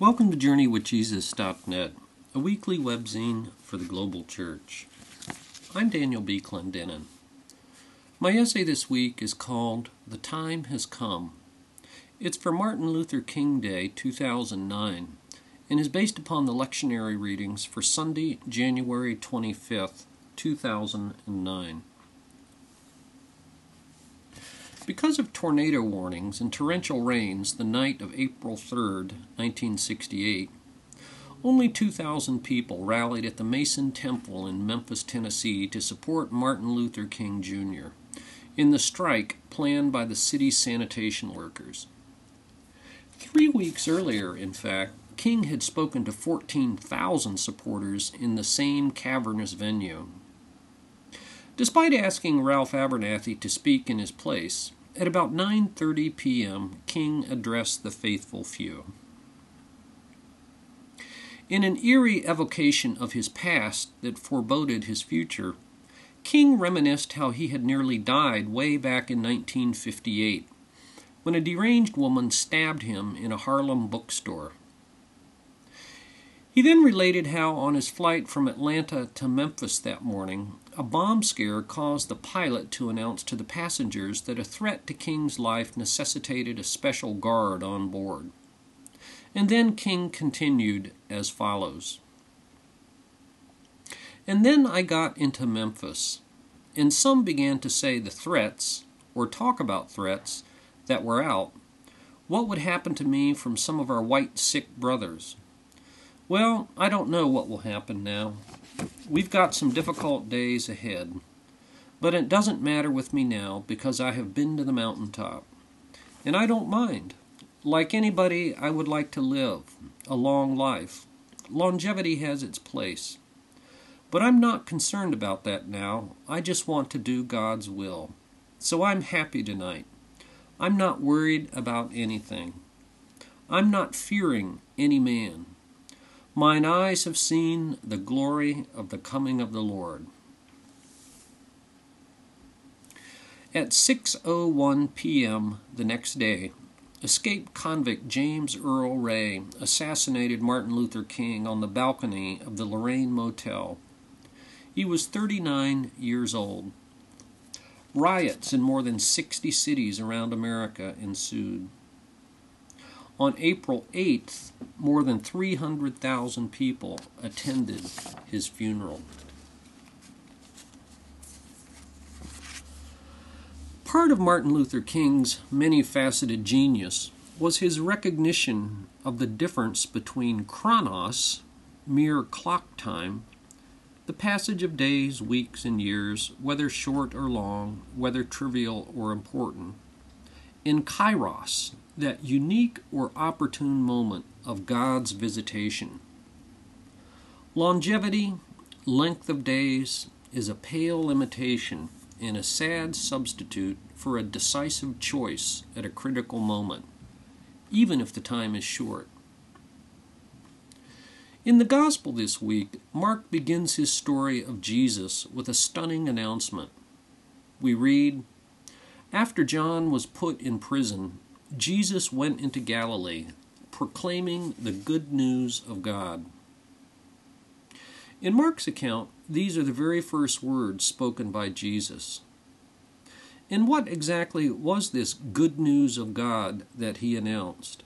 Welcome to JourneyWithJesus.net, a weekly webzine for the global church. I'm Daniel B. Clendenin. My essay this week is called The Time Has Come. It's for Martin Luther King Day 2009 and is based upon the lectionary readings for Sunday, January 25th, 2009. Because of tornado warnings and torrential rains the night of April 3, 1968, only 2,000 people rallied at the Mason Temple in Memphis, Tennessee to support Martin Luther King Jr. in the strike planned by the city's sanitation workers. Three weeks earlier, in fact, King had spoken to 14,000 supporters in the same cavernous venue. Despite asking Ralph Abernathy to speak in his place, at about 9:30 p.m., King addressed the faithful few. In an eerie evocation of his past that foreboded his future, King reminisced how he had nearly died way back in 1958 when a deranged woman stabbed him in a Harlem bookstore. He then related how, on his flight from Atlanta to Memphis that morning, a bomb scare caused the pilot to announce to the passengers that a threat to King's life necessitated a special guard on board. And then King continued as follows And then I got into Memphis, and some began to say the threats, or talk about threats, that were out. What would happen to me from some of our white sick brothers? Well, I don't know what will happen now. We've got some difficult days ahead. But it doesn't matter with me now because I have been to the mountaintop. And I don't mind. Like anybody, I would like to live a long life. Longevity has its place. But I'm not concerned about that now. I just want to do God's will. So I'm happy tonight. I'm not worried about anything. I'm not fearing any man. Mine eyes have seen the glory of the coming of the Lord. At 6:01 p.m. the next day, escaped convict James Earl Ray assassinated Martin Luther King on the balcony of the Lorraine Motel. He was 39 years old. Riots in more than 60 cities around America ensued. On April 8th, more than 300,000 people attended his funeral. Part of Martin Luther King's many faceted genius was his recognition of the difference between chronos, mere clock time, the passage of days, weeks, and years, whether short or long, whether trivial or important, in kairos, that unique or opportune moment of God's visitation. Longevity, length of days, is a pale imitation and a sad substitute for a decisive choice at a critical moment, even if the time is short. In the Gospel this week, Mark begins his story of Jesus with a stunning announcement. We read After John was put in prison, Jesus went into Galilee, proclaiming the good news of God. In Mark's account, these are the very first words spoken by Jesus. And what exactly was this good news of God that he announced?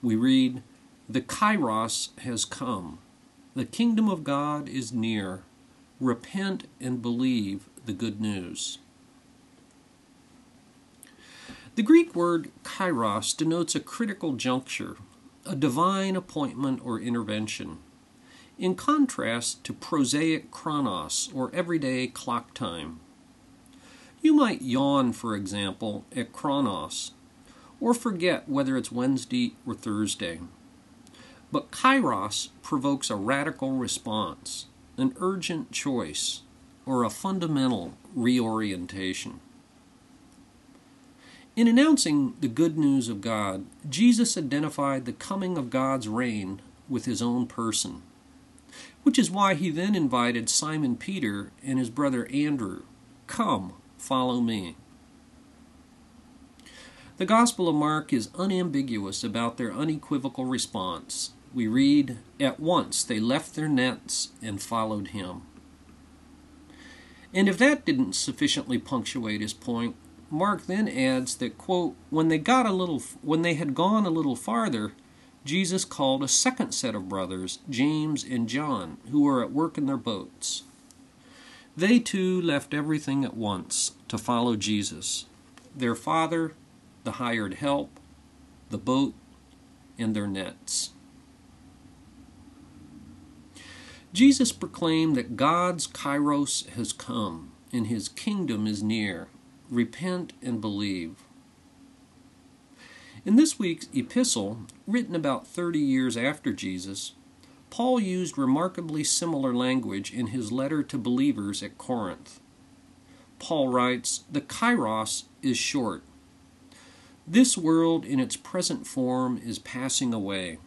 We read, The Kairos has come. The kingdom of God is near. Repent and believe the good news. The Greek word kairos denotes a critical juncture, a divine appointment or intervention, in contrast to prosaic chronos or everyday clock time. You might yawn, for example, at chronos, or forget whether it's Wednesday or Thursday. But kairos provokes a radical response, an urgent choice, or a fundamental reorientation. In announcing the good news of God, Jesus identified the coming of God's reign with his own person, which is why he then invited Simon Peter and his brother Andrew, Come, follow me. The Gospel of Mark is unambiguous about their unequivocal response. we read, At once they left their nets and followed him. And if that didn't sufficiently punctuate his point, Mark then adds that, quote, when they got a little when they had gone a little farther, Jesus called a second set of brothers, James and John, who were at work in their boats. They too left everything at once to follow Jesus their father, the hired help, the boat, and their nets. Jesus proclaimed that God's kairos has come and his kingdom is near. Repent and believe. In this week's epistle, written about 30 years after Jesus, Paul used remarkably similar language in his letter to believers at Corinth. Paul writes, The kairos is short. This world in its present form is passing away.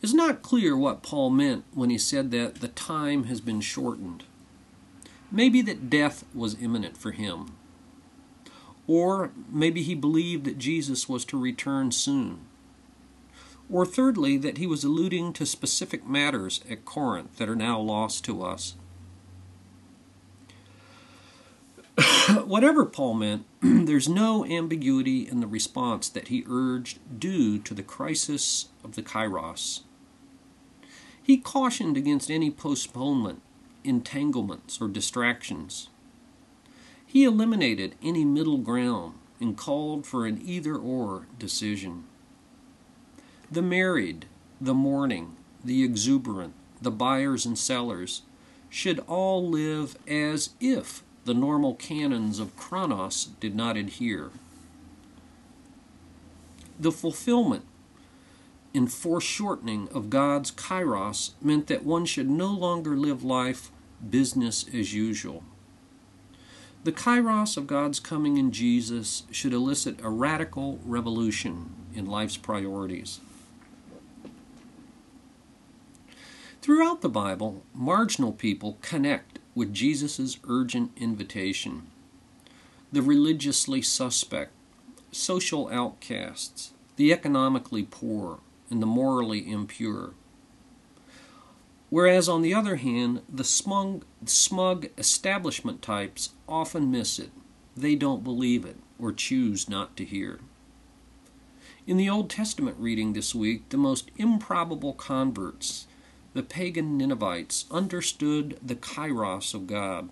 It's not clear what Paul meant when he said that the time has been shortened. Maybe that death was imminent for him. Or maybe he believed that Jesus was to return soon. Or thirdly, that he was alluding to specific matters at Corinth that are now lost to us. Whatever Paul meant, there's no ambiguity in the response that he urged due to the crisis of the kairos. He cautioned against any postponement, entanglements, or distractions. He eliminated any middle ground and called for an either or decision. The married, the mourning, the exuberant, the buyers and sellers should all live as if the normal canons of chronos did not adhere. The fulfillment and foreshortening of God's kairos meant that one should no longer live life business as usual. The kairos of God's coming in Jesus should elicit a radical revolution in life's priorities. Throughout the Bible, marginal people connect with Jesus' urgent invitation. The religiously suspect, social outcasts, the economically poor, and the morally impure. Whereas, on the other hand, the smug, smug establishment types often miss it. They don't believe it or choose not to hear. In the Old Testament reading this week, the most improbable converts the pagan Ninevites understood the kairos of God.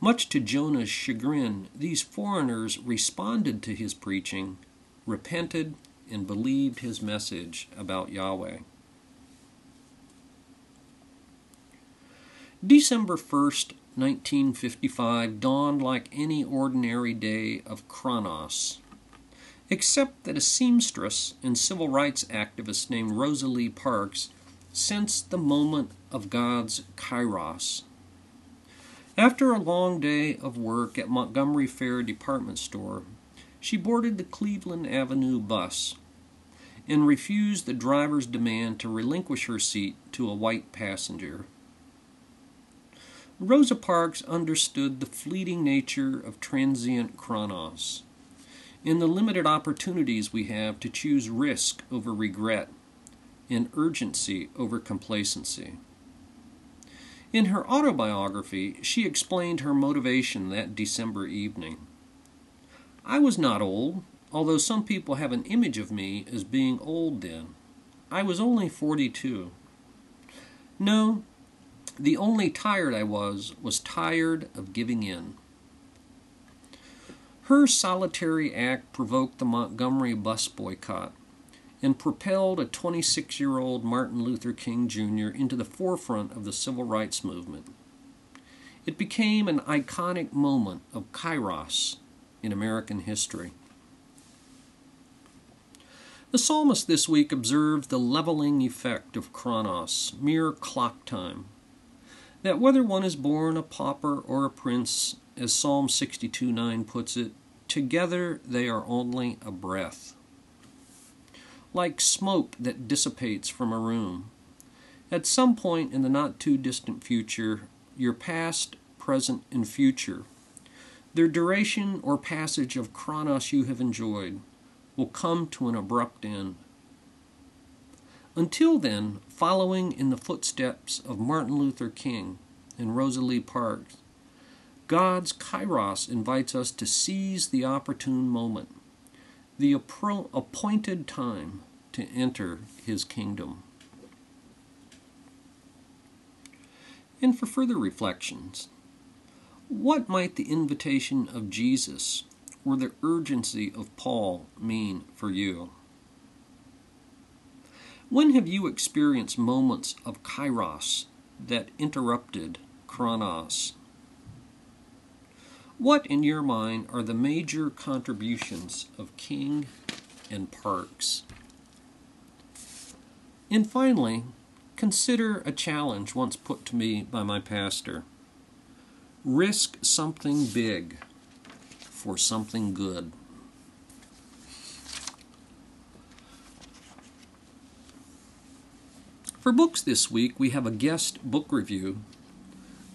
Much to Jonah's chagrin, these foreigners responded to his preaching, repented, and believed his message about Yahweh. December 1st, 1955 dawned like any ordinary day of Chronos, except that a seamstress and civil rights activist named Rosa Parks sensed the moment of God's kairos. After a long day of work at Montgomery Fair department store, she boarded the Cleveland Avenue bus and refused the driver's demand to relinquish her seat to a white passenger. Rosa Parks understood the fleeting nature of transient chronos and the limited opportunities we have to choose risk over regret and urgency over complacency. In her autobiography, she explained her motivation that December evening. I was not old, although some people have an image of me as being old then. I was only 42. No, the only tired I was was tired of giving in. Her solitary act provoked the Montgomery bus boycott and propelled a 26 year old Martin Luther King Jr. into the forefront of the civil rights movement. It became an iconic moment of kairos in American history. The psalmist this week observed the leveling effect of chronos, mere clock time. That whether one is born a pauper or a prince, as Psalm 62 9 puts it, together they are only a breath like smoke that dissipates from a room. At some point in the not too distant future, your past, present, and future, their duration or passage of chronos you have enjoyed, will come to an abrupt end. Until then, following in the footsteps of Martin Luther King and Rosa Lee Parks, God's kairos invites us to seize the opportune moment, the appointed time to enter his kingdom. And for further reflections, what might the invitation of Jesus or the urgency of Paul mean for you? When have you experienced moments of kairos that interrupted chronos? What, in your mind, are the major contributions of King and Parks? And finally, consider a challenge once put to me by my pastor. Risk something big for something good. For books this week, we have a guest book review.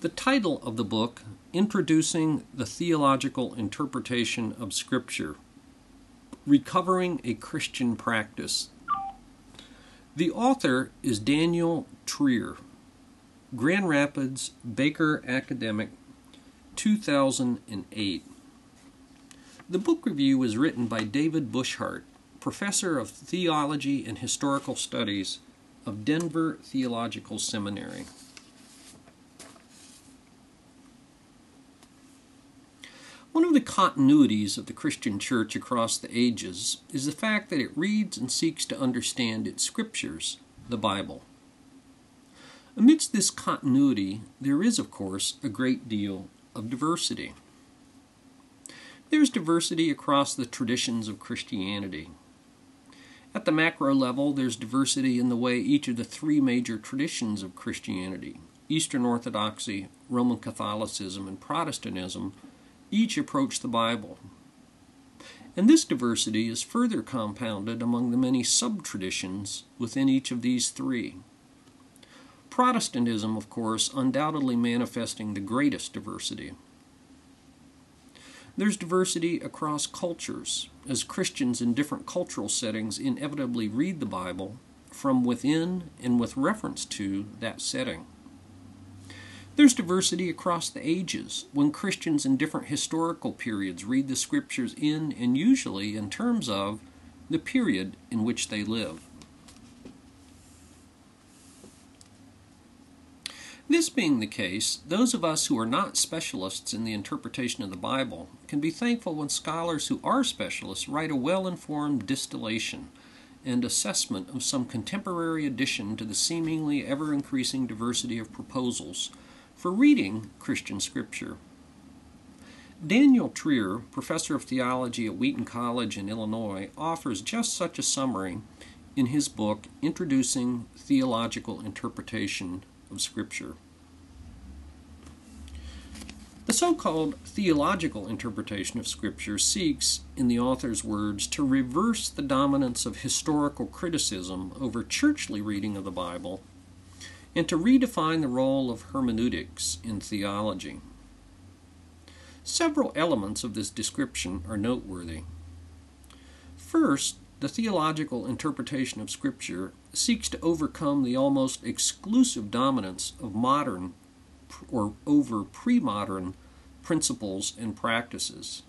The title of the book, Introducing the Theological Interpretation of Scripture Recovering a Christian Practice. The author is Daniel Treier, Grand Rapids Baker Academic, 2008. The book review was written by David Buschart, professor of theology and historical studies of Denver Theological Seminary. One of the continuities of the Christian church across the ages is the fact that it reads and seeks to understand its scriptures, the Bible. Amidst this continuity, there is, of course, a great deal of diversity. There's diversity across the traditions of Christianity. At the macro level, there's diversity in the way each of the three major traditions of Christianity Eastern Orthodoxy, Roman Catholicism, and Protestantism each approach the Bible. And this diversity is further compounded among the many sub traditions within each of these three. Protestantism, of course, undoubtedly manifesting the greatest diversity. There's diversity across cultures, as Christians in different cultural settings inevitably read the Bible from within and with reference to that setting. There's diversity across the ages when Christians in different historical periods read the scriptures in and usually in terms of the period in which they live. This being the case, those of us who are not specialists in the interpretation of the Bible can be thankful when scholars who are specialists write a well informed distillation and assessment of some contemporary addition to the seemingly ever increasing diversity of proposals for reading Christian Scripture. Daniel Treier, professor of theology at Wheaton College in Illinois, offers just such a summary in his book Introducing Theological Interpretation of Scripture. The so called theological interpretation of Scripture seeks, in the author's words, to reverse the dominance of historical criticism over churchly reading of the Bible and to redefine the role of hermeneutics in theology. Several elements of this description are noteworthy. First, the theological interpretation of Scripture seeks to overcome the almost exclusive dominance of modern or over pre modern principles and practices.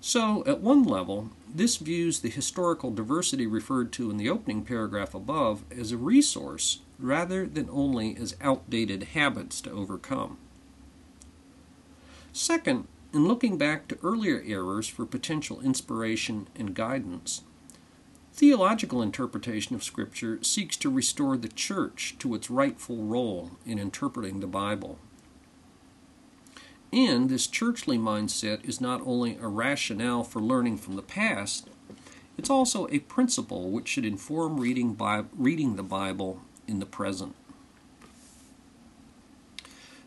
So, at one level, this views the historical diversity referred to in the opening paragraph above as a resource rather than only as outdated habits to overcome. Second, in looking back to earlier errors for potential inspiration and guidance, theological interpretation of Scripture seeks to restore the church to its rightful role in interpreting the Bible. And this churchly mindset is not only a rationale for learning from the past, it's also a principle which should inform reading, Bi- reading the Bible in the present.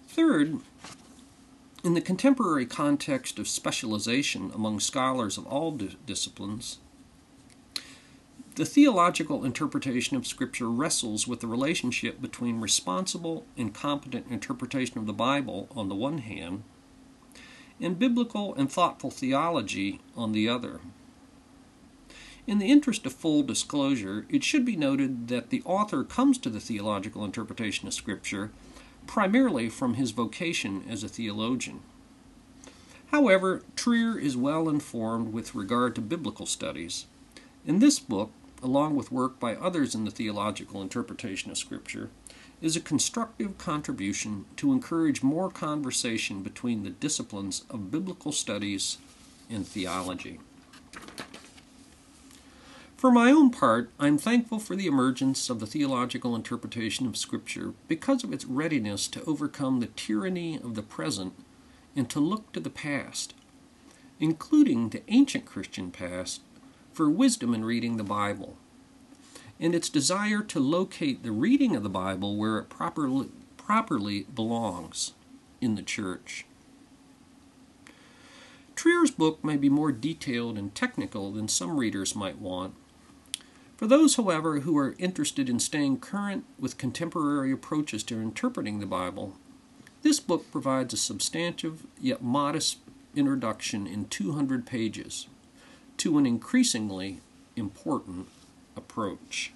Third, in the contemporary context of specialization among scholars of all di- disciplines, the theological interpretation of Scripture wrestles with the relationship between responsible and competent interpretation of the Bible on the one hand, and biblical and thoughtful theology on the other. In the interest of full disclosure, it should be noted that the author comes to the theological interpretation of Scripture primarily from his vocation as a theologian. However, Treier is well informed with regard to biblical studies. In this book, along with work by others in the theological interpretation of Scripture, is a constructive contribution to encourage more conversation between the disciplines of biblical studies and theology. For my own part, I am thankful for the emergence of the theological interpretation of Scripture because of its readiness to overcome the tyranny of the present and to look to the past, including the ancient Christian past, for wisdom in reading the Bible, and its desire to locate the reading of the Bible where it properly, properly belongs in the church. Treier's book may be more detailed and technical than some readers might want, for those, however, who are interested in staying current with contemporary approaches to interpreting the Bible, this book provides a substantive yet modest introduction in 200 pages to an increasingly important approach.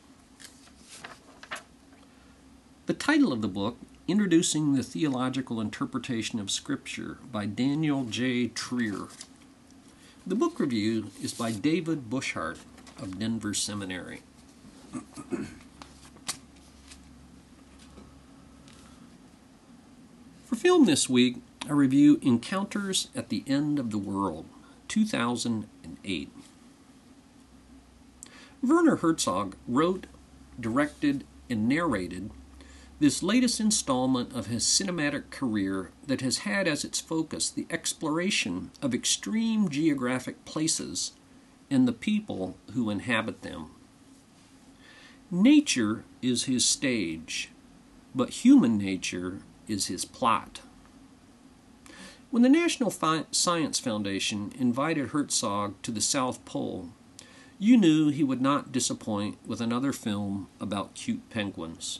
The title of the book, Introducing the Theological Interpretation of Scripture by Daniel J. Treier. The book review is by David Buschart of Denver Seminary. For film this week, I review Encounters at the End of the World, 2008. Werner Herzog wrote, directed, and narrated this latest installment of his cinematic career that has had as its focus the exploration of extreme geographic places and the people who inhabit them. Nature is his stage, but human nature is his plot. When the National Science Foundation invited Herzog to the South Pole, you knew he would not disappoint with another film about cute penguins.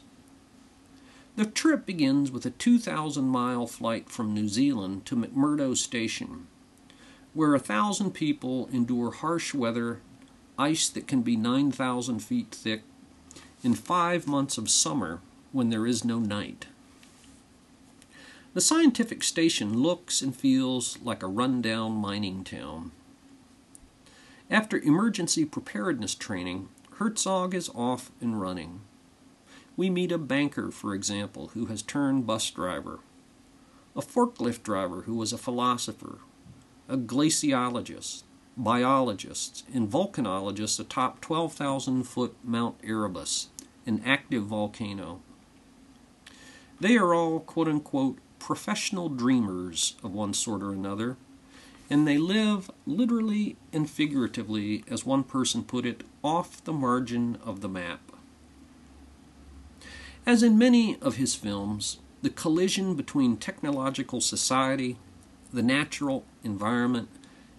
The trip begins with a 2,000 mile flight from New Zealand to McMurdo Station, where a thousand people endure harsh weather, ice that can be 9,000 feet thick, in five months of summer when there is no night. The scientific station looks and feels like a rundown mining town. After emergency preparedness training, Herzog is off and running. We meet a banker, for example, who has turned bus driver, a forklift driver who was a philosopher, a glaciologist, biologists, and volcanologists atop 12,000 foot Mount Erebus, an active volcano. They are all, quote unquote, professional dreamers of one sort or another, and they live literally and figuratively, as one person put it, off the margin of the map. As in many of his films, the collision between technological society the natural environment,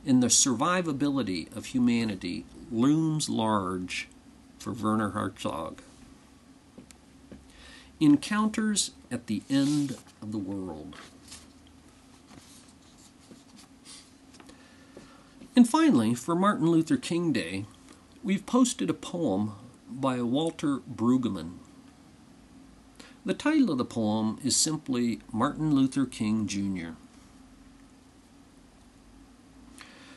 and the survivability of humanity looms large for Werner Herzog. Encounters at the End of the World. And finally, for Martin Luther King Day, we've posted a poem by Walter Brueggemann. The title of the poem is simply Martin Luther King Jr.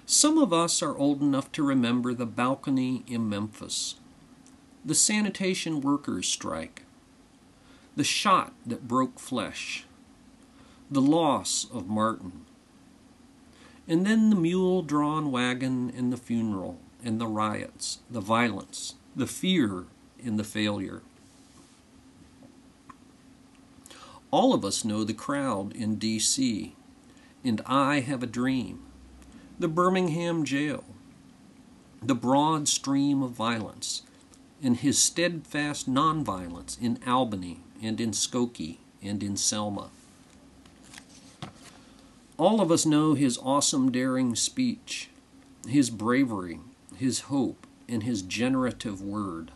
Some of us are old enough to remember the balcony in Memphis, the sanitation workers' strike, the shot that broke flesh, the loss of Martin, and then the mule drawn wagon and the funeral, and the riots, the violence, the fear, and the failure. All of us know the crowd in D.C., and I have a dream the Birmingham jail, the broad stream of violence, and his steadfast nonviolence in Albany and in Skokie and in Selma. All of us know his awesome, daring speech, his bravery, his hope, and his generative word.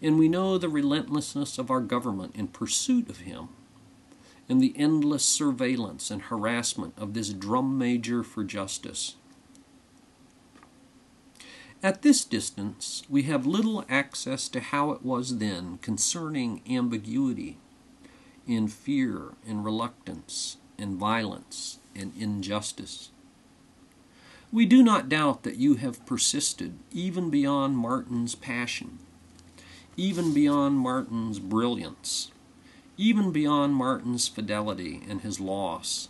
And we know the relentlessness of our government in pursuit of him and the endless surveillance and harassment of this drum major for justice. At this distance, we have little access to how it was then concerning ambiguity in fear and reluctance and violence and injustice. We do not doubt that you have persisted even beyond Martin's passion, even beyond Martin's brilliance, even beyond Martin's fidelity and his loss.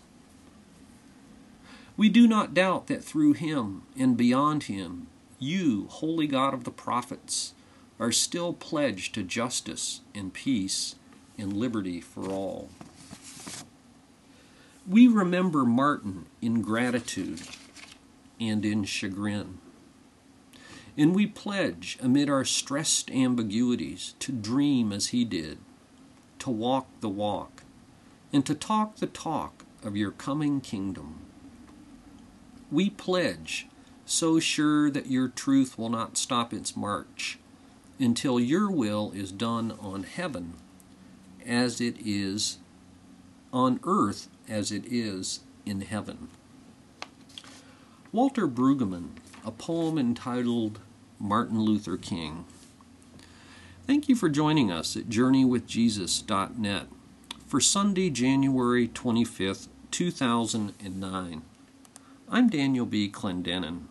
We do not doubt that through him and beyond him, you, Holy God of the prophets, are still pledged to justice and peace and liberty for all. We remember Martin in gratitude and in chagrin. And we pledge, amid our stressed ambiguities, to dream as he did, to walk the walk, and to talk the talk of your coming kingdom. We pledge, so sure that your truth will not stop its march, until your will is done on heaven as it is on earth as it is in heaven. Walter Brueggemann, a poem entitled Martin Luther King. Thank you for joining us at JourneyWithJesus.net for Sunday, January 25th, 2009. I'm Daniel B. Clendenin.